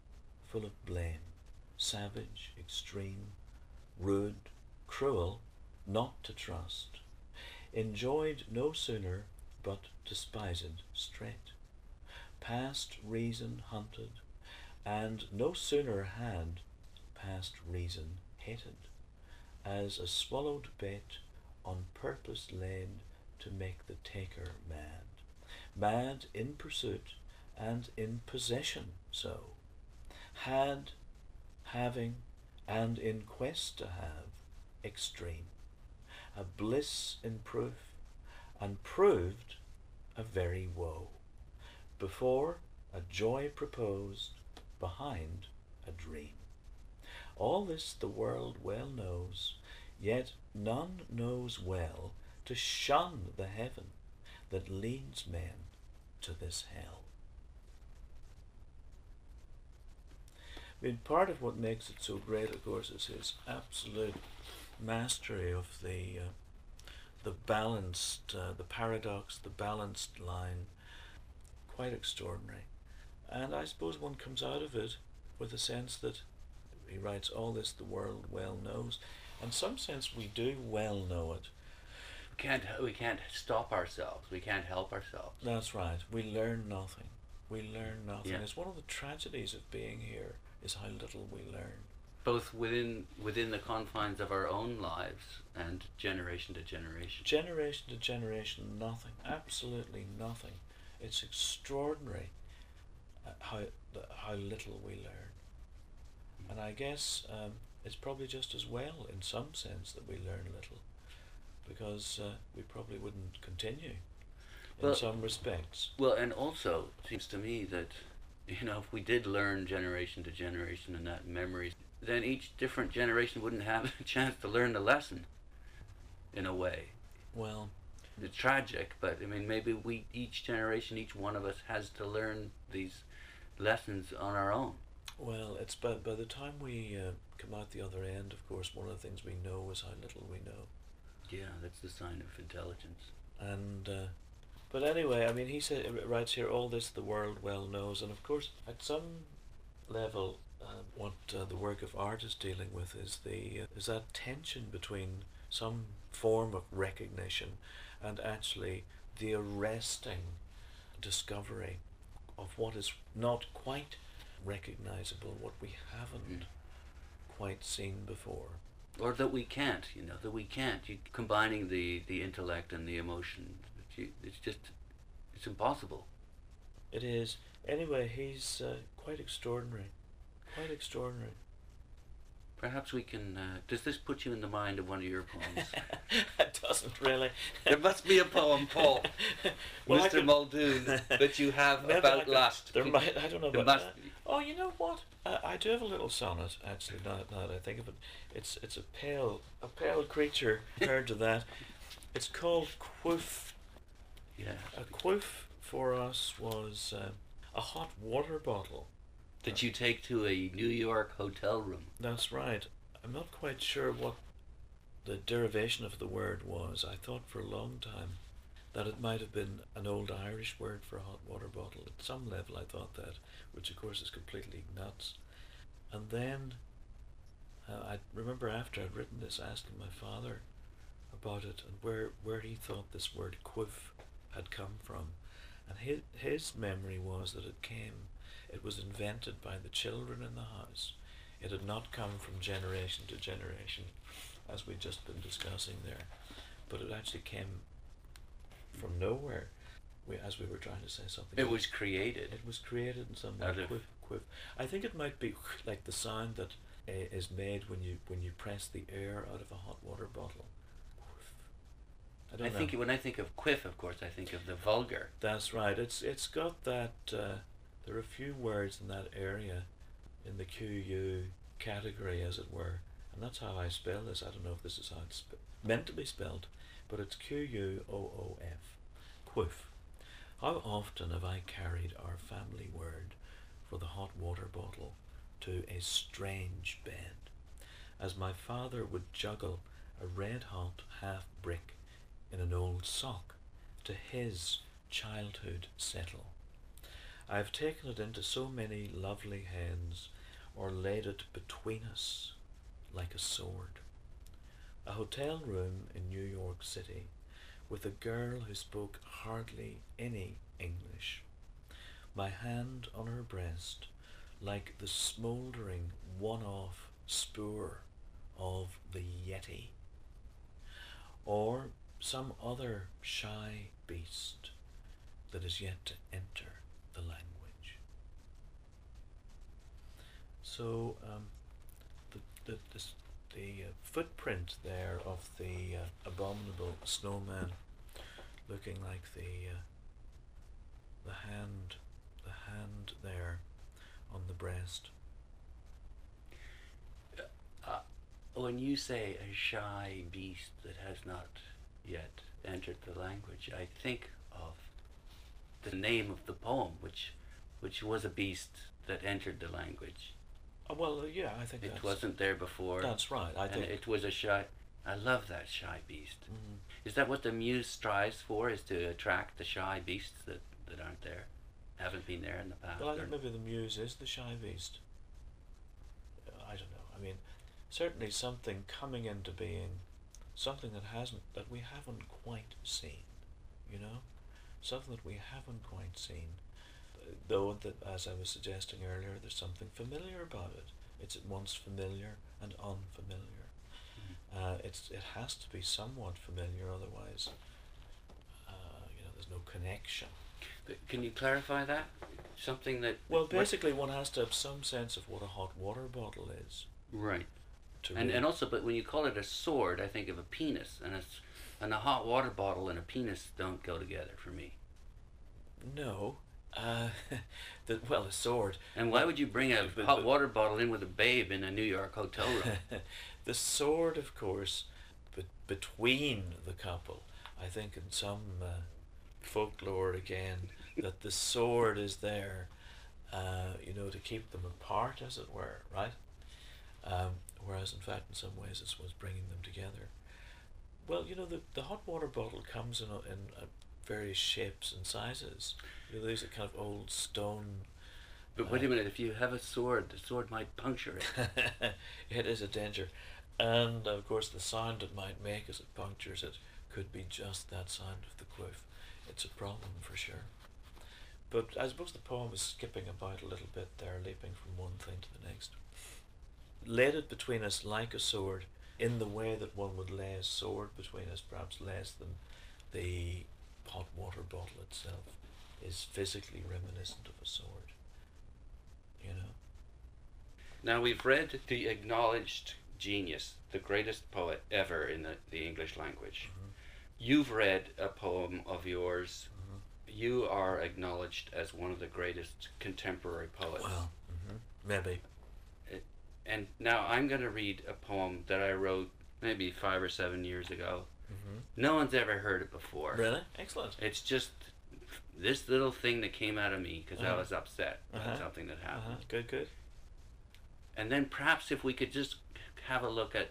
full of blame, savage, extreme, rude, cruel, not to trust, enjoyed no sooner but despised straight past reason hunted, and no sooner had past reason hated, as a swallowed bait on purpose laid to make the taker mad, mad in pursuit and in possession so, had, having, and in quest to have, extreme, a bliss in proof, and proved a very woe before a joy proposed behind a dream. All this the world well knows, yet none knows well to shun the heaven that leads men to this hell. I mean, part of what makes it so great, of course, is his absolute mastery of the uh, the balanced, uh, the paradox, the balanced line. Quite extraordinary, and I suppose one comes out of it with a sense that he writes all this the world well knows. In some sense, we do well know it. We can't we can't stop ourselves. We can't help ourselves. That's right. We learn nothing. We learn nothing. Yeah. It's one of the tragedies of being here is how little we learn. Both within within the confines of our own lives and generation to generation. Generation to generation, nothing. Absolutely nothing. It's extraordinary uh, how how little we learn. And I guess um, it's probably just as well, in some sense, that we learn little, because uh, we probably wouldn't continue in Well- some respects. Well, and also it seems to me that you know if we did learn generation to generation and that memory, then each different generation wouldn't have a chance to learn the lesson. In a way, Well, it's tragic, but I mean maybe we each generation, each one of us has to learn these lessons on our own. well, it's by by the time we uh, come out the other end. Of course, one of the things we know is how little we know. Yeah, that's the sign of intelligence. And uh, but anyway, I mean, he said writes here all this the world well knows, and of course, at some level, uh, what uh, the work of art is dealing with is the uh, is that tension between some form of recognition and actually the arresting discovery of what is not quite recognizable, what we haven't quite seen before. or that we can't you know that we can't. You combining the the intellect and the emotion that it's just it's impossible It is. Anyway, he's uh, quite extraordinary. Quite extraordinary. perhaps we can uh, does this put you in the mind of one of your poems it doesn't really. there must be a poem paul Well, mr could- muldoon that you have Maybe I about could- lust There might. I don't know There about must that. be. Oh, you know what? Uh, I do have a little sonnet actually. Now, now that I think of it, it's it's a pale a pale creature compared to that. It's called Quoof. Yeah A quoof for us was uh, a hot water bottle. that you take to a new york hotel room That's right. I'm not quite sure what the derivation of the word was. I thought for a long time that it might have been an old Irish word for a hot water bottle. At some level, I thought that, which of course is completely nuts. And then uh, I remember after I'd written this, asking my father about it and where, where he thought this word quoof had come from. And his, his memory was that it came, it was invented by the children in the house. It had not come from generation to generation, as we'd just been discussing there, but it actually came from nowhere. We, as we were trying to say something, it was created it was created in some way. Out of- Quoof, quoof. I think it might be like the sound that uh, is made when you when you press the air out of a hot water bottle. I I think when I think of quoof, of course, I think of the vulgar. That's right. It's it's got that. Uh, there are a few words in that area, in the QU category, as it were, and that's how I spell this. I don't know if this is how it's sp- meant to be spelled, but it's Q U O O F, quoof. How often have I carried our family word for the hot water bottle to a strange bed, as my father would juggle a red hot half brick in an old sock to his childhood settle. I have taken it into so many lovely hands, or laid it between us like a sword. A hotel room in New York City, with a girl who spoke hardly any English. My hand on her breast, like the smouldering one-off spoor of the Yeti, or some other shy beast that is yet to enter the language. So um, the the the, the uh, footprint there of the uh, abominable snowman, looking like the uh, the hand the hand there on the breast. Uh, when you say a shy beast that has not yet entered the language, I think of the name of the poem, which, which was a beast that entered the language. Oh, well, uh, yeah, I think It wasn't there before. that's right. I and think it was a shy. I love that shy beast. Mhm. Is that what the muse strives for? Is to attract the shy beasts that, that aren't there, haven't been there in the past? Well, I think maybe the muse is the shy beast. Uh, I don't know. I mean, certainly something coming into being, something that hasn't that we haven't quite seen. You know, something that we haven't quite seen. Though that, as I was suggesting earlier, there's something familiar about it. It's at once familiar and unfamiliar. Uh, it's it has to be somewhat familiar, otherwise, uh, you know, there's no connection. Can you clarify that? Something that. Well, basically, one has to have some sense of what a hot water bottle is. Right. To And, and also, but when you call it a sword, I think of a penis, and it's and a hot water bottle and a penis don't go together for me. no, uh, the, well, a sword. And why would you bring a But- hot but- water bottle in with a babe in a New York hotel room? the sword, of course, be- between the couple. I think in some uh, folklore again that the sword is there, uh, you know, to keep them apart, as it were, right? Um, whereas, in fact, in some ways, it was bringing them together. Well, you know, the, the hot water bottle comes in, a, in uh, various shapes and sizes. You know, these are kind of old stone. but wait a minute, if you have a sword, the sword might puncture it. it is a danger. And of course, the sound it might make as it punctures it could be just that sound of the quoof. It's a problem for sure. But I suppose the poem is skipping about a little bit there, leaping from one thing to the next. Laid it between us like a sword, in the way that one would lay a sword between us, perhaps less than the hot water bottle itself is physically reminiscent of a sword. You know? Now we've read the acknowledged genius, the greatest poet ever in the, the English language. Mhm. You've read a poem of yours. Mhm. You are acknowledged as one of the greatest contemporary poets. Well, hmm maybe. And now I'm going to read a poem that I wrote maybe five or seven years ago. Mm-hmm. No one's ever heard it before. Really? Excellent. It's just this little thing that came out of me because I Uh-huh. was upset Uh-huh. about something that happened. Uh-huh. Good, good. And then perhaps if we could just have a look at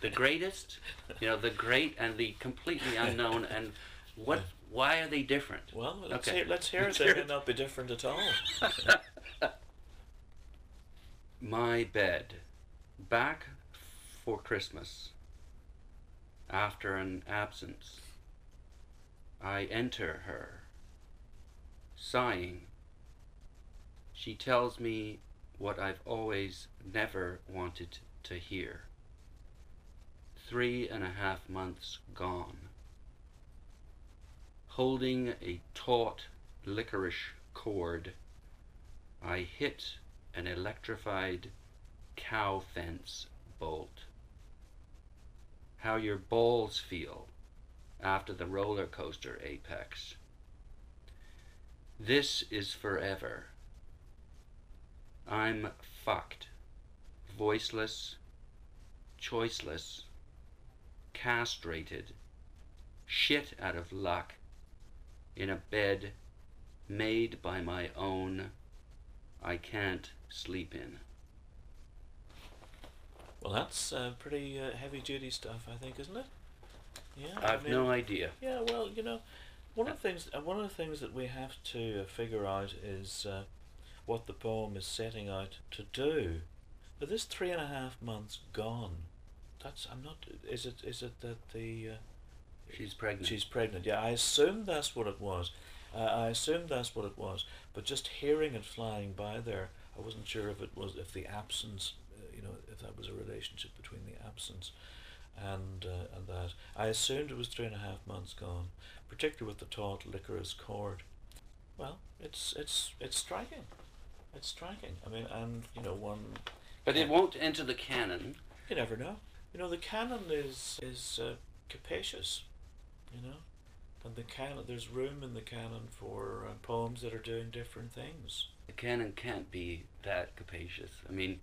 the greatest, you know, the great and the completely unknown, and what, why are they different? Well, let's Okay. hear, let's hear Let's it. They hear may not be different at all. My bed, back for Christmas, after an absence. I enter her, sighing. She tells me what I've always never wanted to hear. Three and a half months gone. Holding a taut licorice cord, I hit an electrified cow fence bolt. How your balls feel after the roller coaster apex. This is forever. I'm fucked. Voiceless, choiceless, castrated, shit out of luck, in a bed made by my own I can't sleep in. Well, that's uh, pretty uh, heavy duty stuff, I think, isn't it? Yeah. I've I mean, no idea. Yeah, well, you know, one of the things uh, one of the things that we have to uh, figure out is uh, what the poem is setting out to do. But this three and a half months gone. That's I'm not. Is it is it that the uh, She's pregnant. She's pregnant. Yeah, I assumed that's what it was. Uh, I assumed that's what it was. But just hearing it flying by there, I wasn't sure if it was if the absence, uh, you know, if that was a relationship between the absence and uh, and that. I assumed it was three and a half months gone, particularly with the taut licorice cord. Well, it's it's it's striking. It's striking. I mean, and you know, one but it won't enter the canon. you never know. You know, the canon is is uh, capacious. You know, And the canon, there's room in the canon for uh, poems that are doing different things. The canon can't be that capacious. I mean,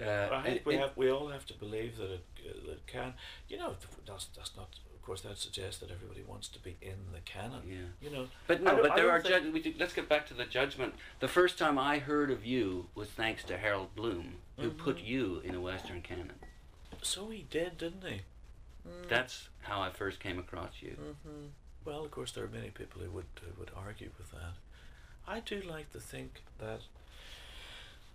uh, I think it- we it- have we all have to believe that it uh, that can. You know, that's that's not. Of course, that suggests that everybody wants to be in the canon. Yeah. You know, But no, but there are we do, Let's get back to the judgment. The first time I heard of you was thanks to Harold Bloom, who put Mhm. you in a Western canon. So he did, didn't he? Mm. That's how I first came across you. hmm Well, of course, there are many people who would who would argue with that. I do like to think that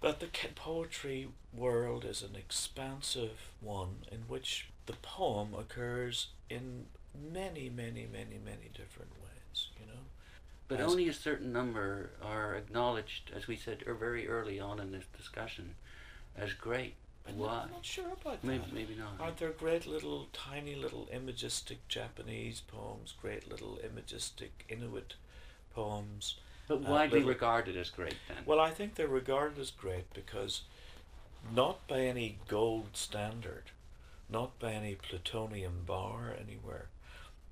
that the poetry world is an expansive one in which the poem occurs in many, many, many, many different ways. You know. But As- only a certain number are acknowledged, as we said er, very early on in this discussion, as great. I'm Why? not, I'm not sure about Maybe, that. maybe not. Aren't there great little, tiny little imagistic Japanese poems, great little imagistic Inuit poems? But uh, widely little- regarded as great then. Well, I think they're regarded as great because not by any gold standard, not by any plutonium bar anywhere,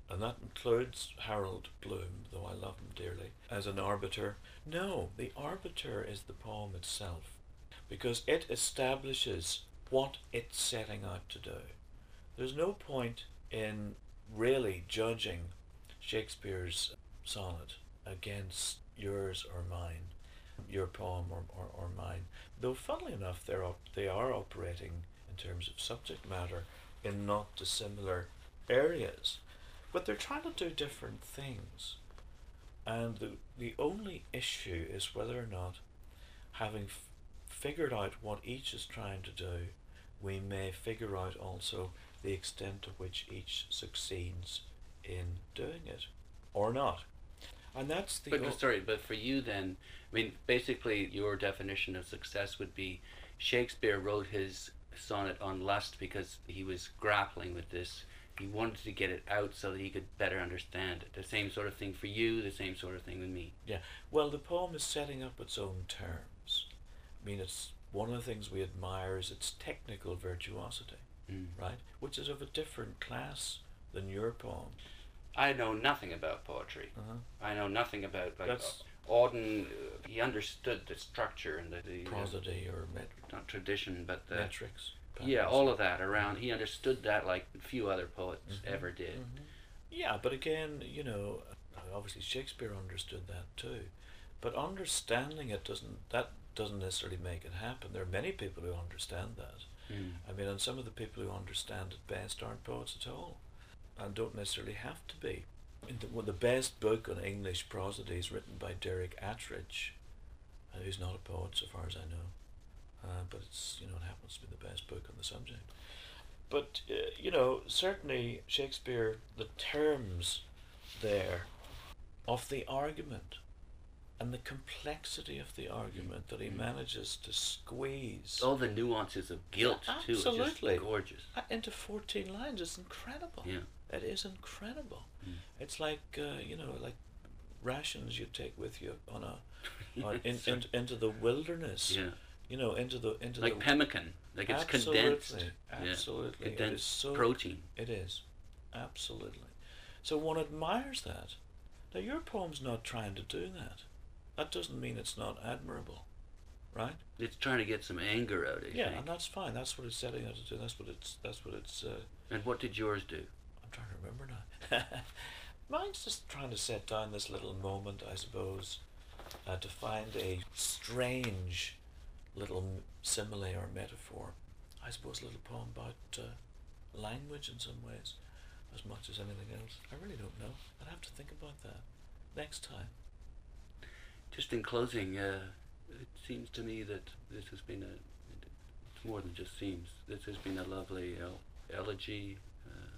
and that includes Harold Bloom, though I love him dearly, as an arbiter. No, the arbiter is the poem itself, because it establishes what it's setting out to do. There's no point in really judging Shakespeare's sonnet against yours or mine, your poem or, or, or mine. Though, funnily enough, they're op- they are operating in terms of subject matter in not dissimilar areas, but they're trying to do different things. And the, the only issue is whether or not, having f- figured out what each is trying to do, we may figure out also the extent to which each succeeds in doing it or not. And that's the But o- sorry, but for you then, I mean, basically your definition of success would be Shakespeare wrote his sonnet on lust because he was grappling with this. He wanted to get it out so that he could better understand it. The same sort of thing for you, the same sort of thing with me. Yeah. Well, the poem is setting up its own terms. I mean, it's one of the things we admire is its technical virtuosity, Mm. right? Which is of a different class than your poem. I know nothing about poetry. Uh-huh. I know nothing about like That's- Auden. Uh, he understood the structure and the, the uh, Prosody or met- not tradition, but the metrics. yeah, all of that around. He understood that like few other poets Mhm. ever did. Mhm. Yeah, but again, you know, obviously Shakespeare understood that too, but understanding it doesn't that doesn't necessarily make it happen. There are many people who understand that. Mm. I mean, and some of the people who understand it best aren't poets at all, and don't necessarily have to be. The, well, the best book on English prosody is written by Derek Attridge, uh, who's not a poet so far as I know, uh, but it's you know it happens to be the best book on the subject. But uh, you know, certainly Shakespeare, the terms there of the argument and the complexity of the argument that he Mm. manages to squeeze All the nuances of guilt too, Absolutely. just gorgeous. uh, into 14 lines is incredible. Yeah. It is incredible. Mm. It's like, uh, you know, like rations you take with you on a on, in, in, into the wilderness. yeah, You know, into the into like the pemmican, like it's condensed. absolutely. yeah. It is condensed so- protein. It is, absolutely. So one admires that. Now your poem's not trying to do that. That doesn't mean it's not admirable, right? It's trying to get some anger out. I yeah, think. and that's fine. That's what it's setting out to do. That's what it's. That's what it's. Uh, And what did yours do? I'm trying to remember now. Mine's just trying to set down this little moment, I suppose, uh, to find a strange little simile or metaphor. I suppose a little poem about uh, language in some ways, as much as anything else. I really don't know. I'd have to think about that next time. Just in closing, uh, it seems to me that this has been a. It's more than just seems. This has been a lovely el- elegy, uh,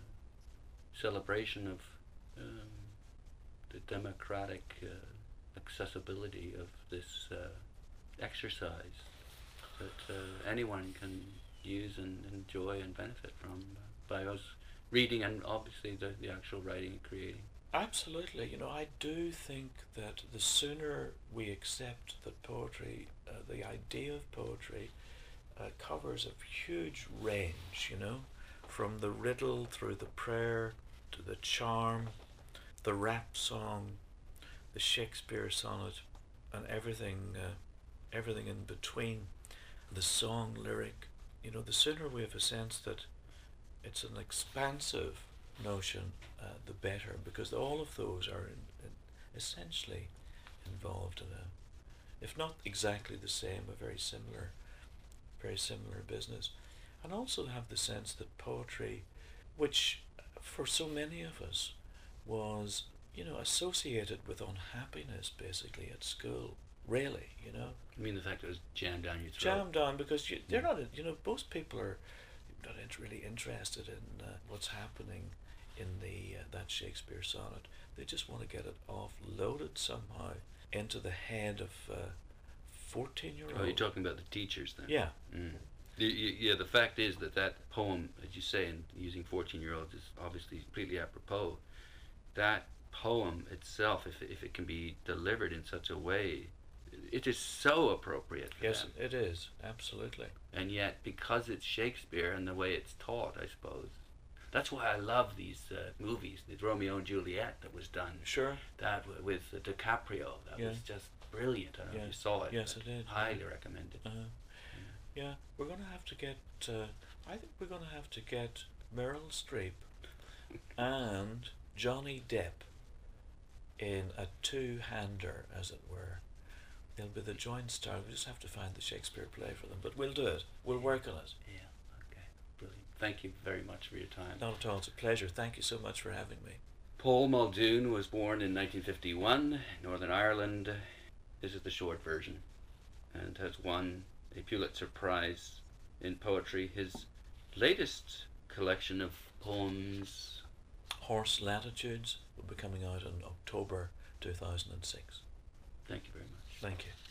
celebration of um, the democratic uh, accessibility of this uh, exercise that uh, anyone can use and enjoy and benefit from by us reading and obviously the, the actual writing and creating. Absolutely. You know, I do think that the sooner we accept that poetry, uh, the idea of poetry, uh, covers a huge range, you know, from the riddle through the prayer to the charm the rap song, the Shakespeare sonnet, and everything, uh, everything in between, the song lyric. You know, the sooner we have a sense that it's an expansive notion, uh, the better, because all of those are in, in essentially involved in a, if not exactly the same, a very similar, very similar business, and also have the sense that poetry, which for so many of us was, you know, associated with unhappiness basically at school. Really, you know. I mean the fact that it was jammed down your throat. Jammed down because you, they're not, you know, most people are not int- really interested in uh, what's happening in the uh, that Shakespeare sonnet. They just want to get it offloaded somehow into the head of uh, fourteen year old. Oh, you're talking about the teachers then? Yeah, Mm. Yeah, the fact is that that poem, as you say, and using 14 year olds is obviously completely apropos. That poem itself, if, if it can be delivered in such a way, it is so appropriate for yes, them. it is absolutely. And yet, because it's Shakespeare and the way it's taught, I suppose, that's why I love these uh, movies. The Romeo and Juliet that was done. Sure. That w- with uh, DiCaprio, that Yeah. was just brilliant. I don't know if you saw it. Yes, I did. Highly recommended. Uh, yeah, we're gonna have to get. Uh, I think we're gonna have to get Meryl Streep and Johnny Depp in a two-hander, as it were. They'll be the joint star. We just have to find the Shakespeare play for them, but we'll do it. We'll work on it. Yeah, okay, brilliant. Thank you very much for your time. Not at all. It's a pleasure. Thank you so much for having me. Paul Muldoon was born in 1951 Northern Ireland. This is the short version and has won a Pulitzer Prize in poetry. His latest collection of poems Horse Latitudes will be coming out in October 2006. Thank you very much. Thank you.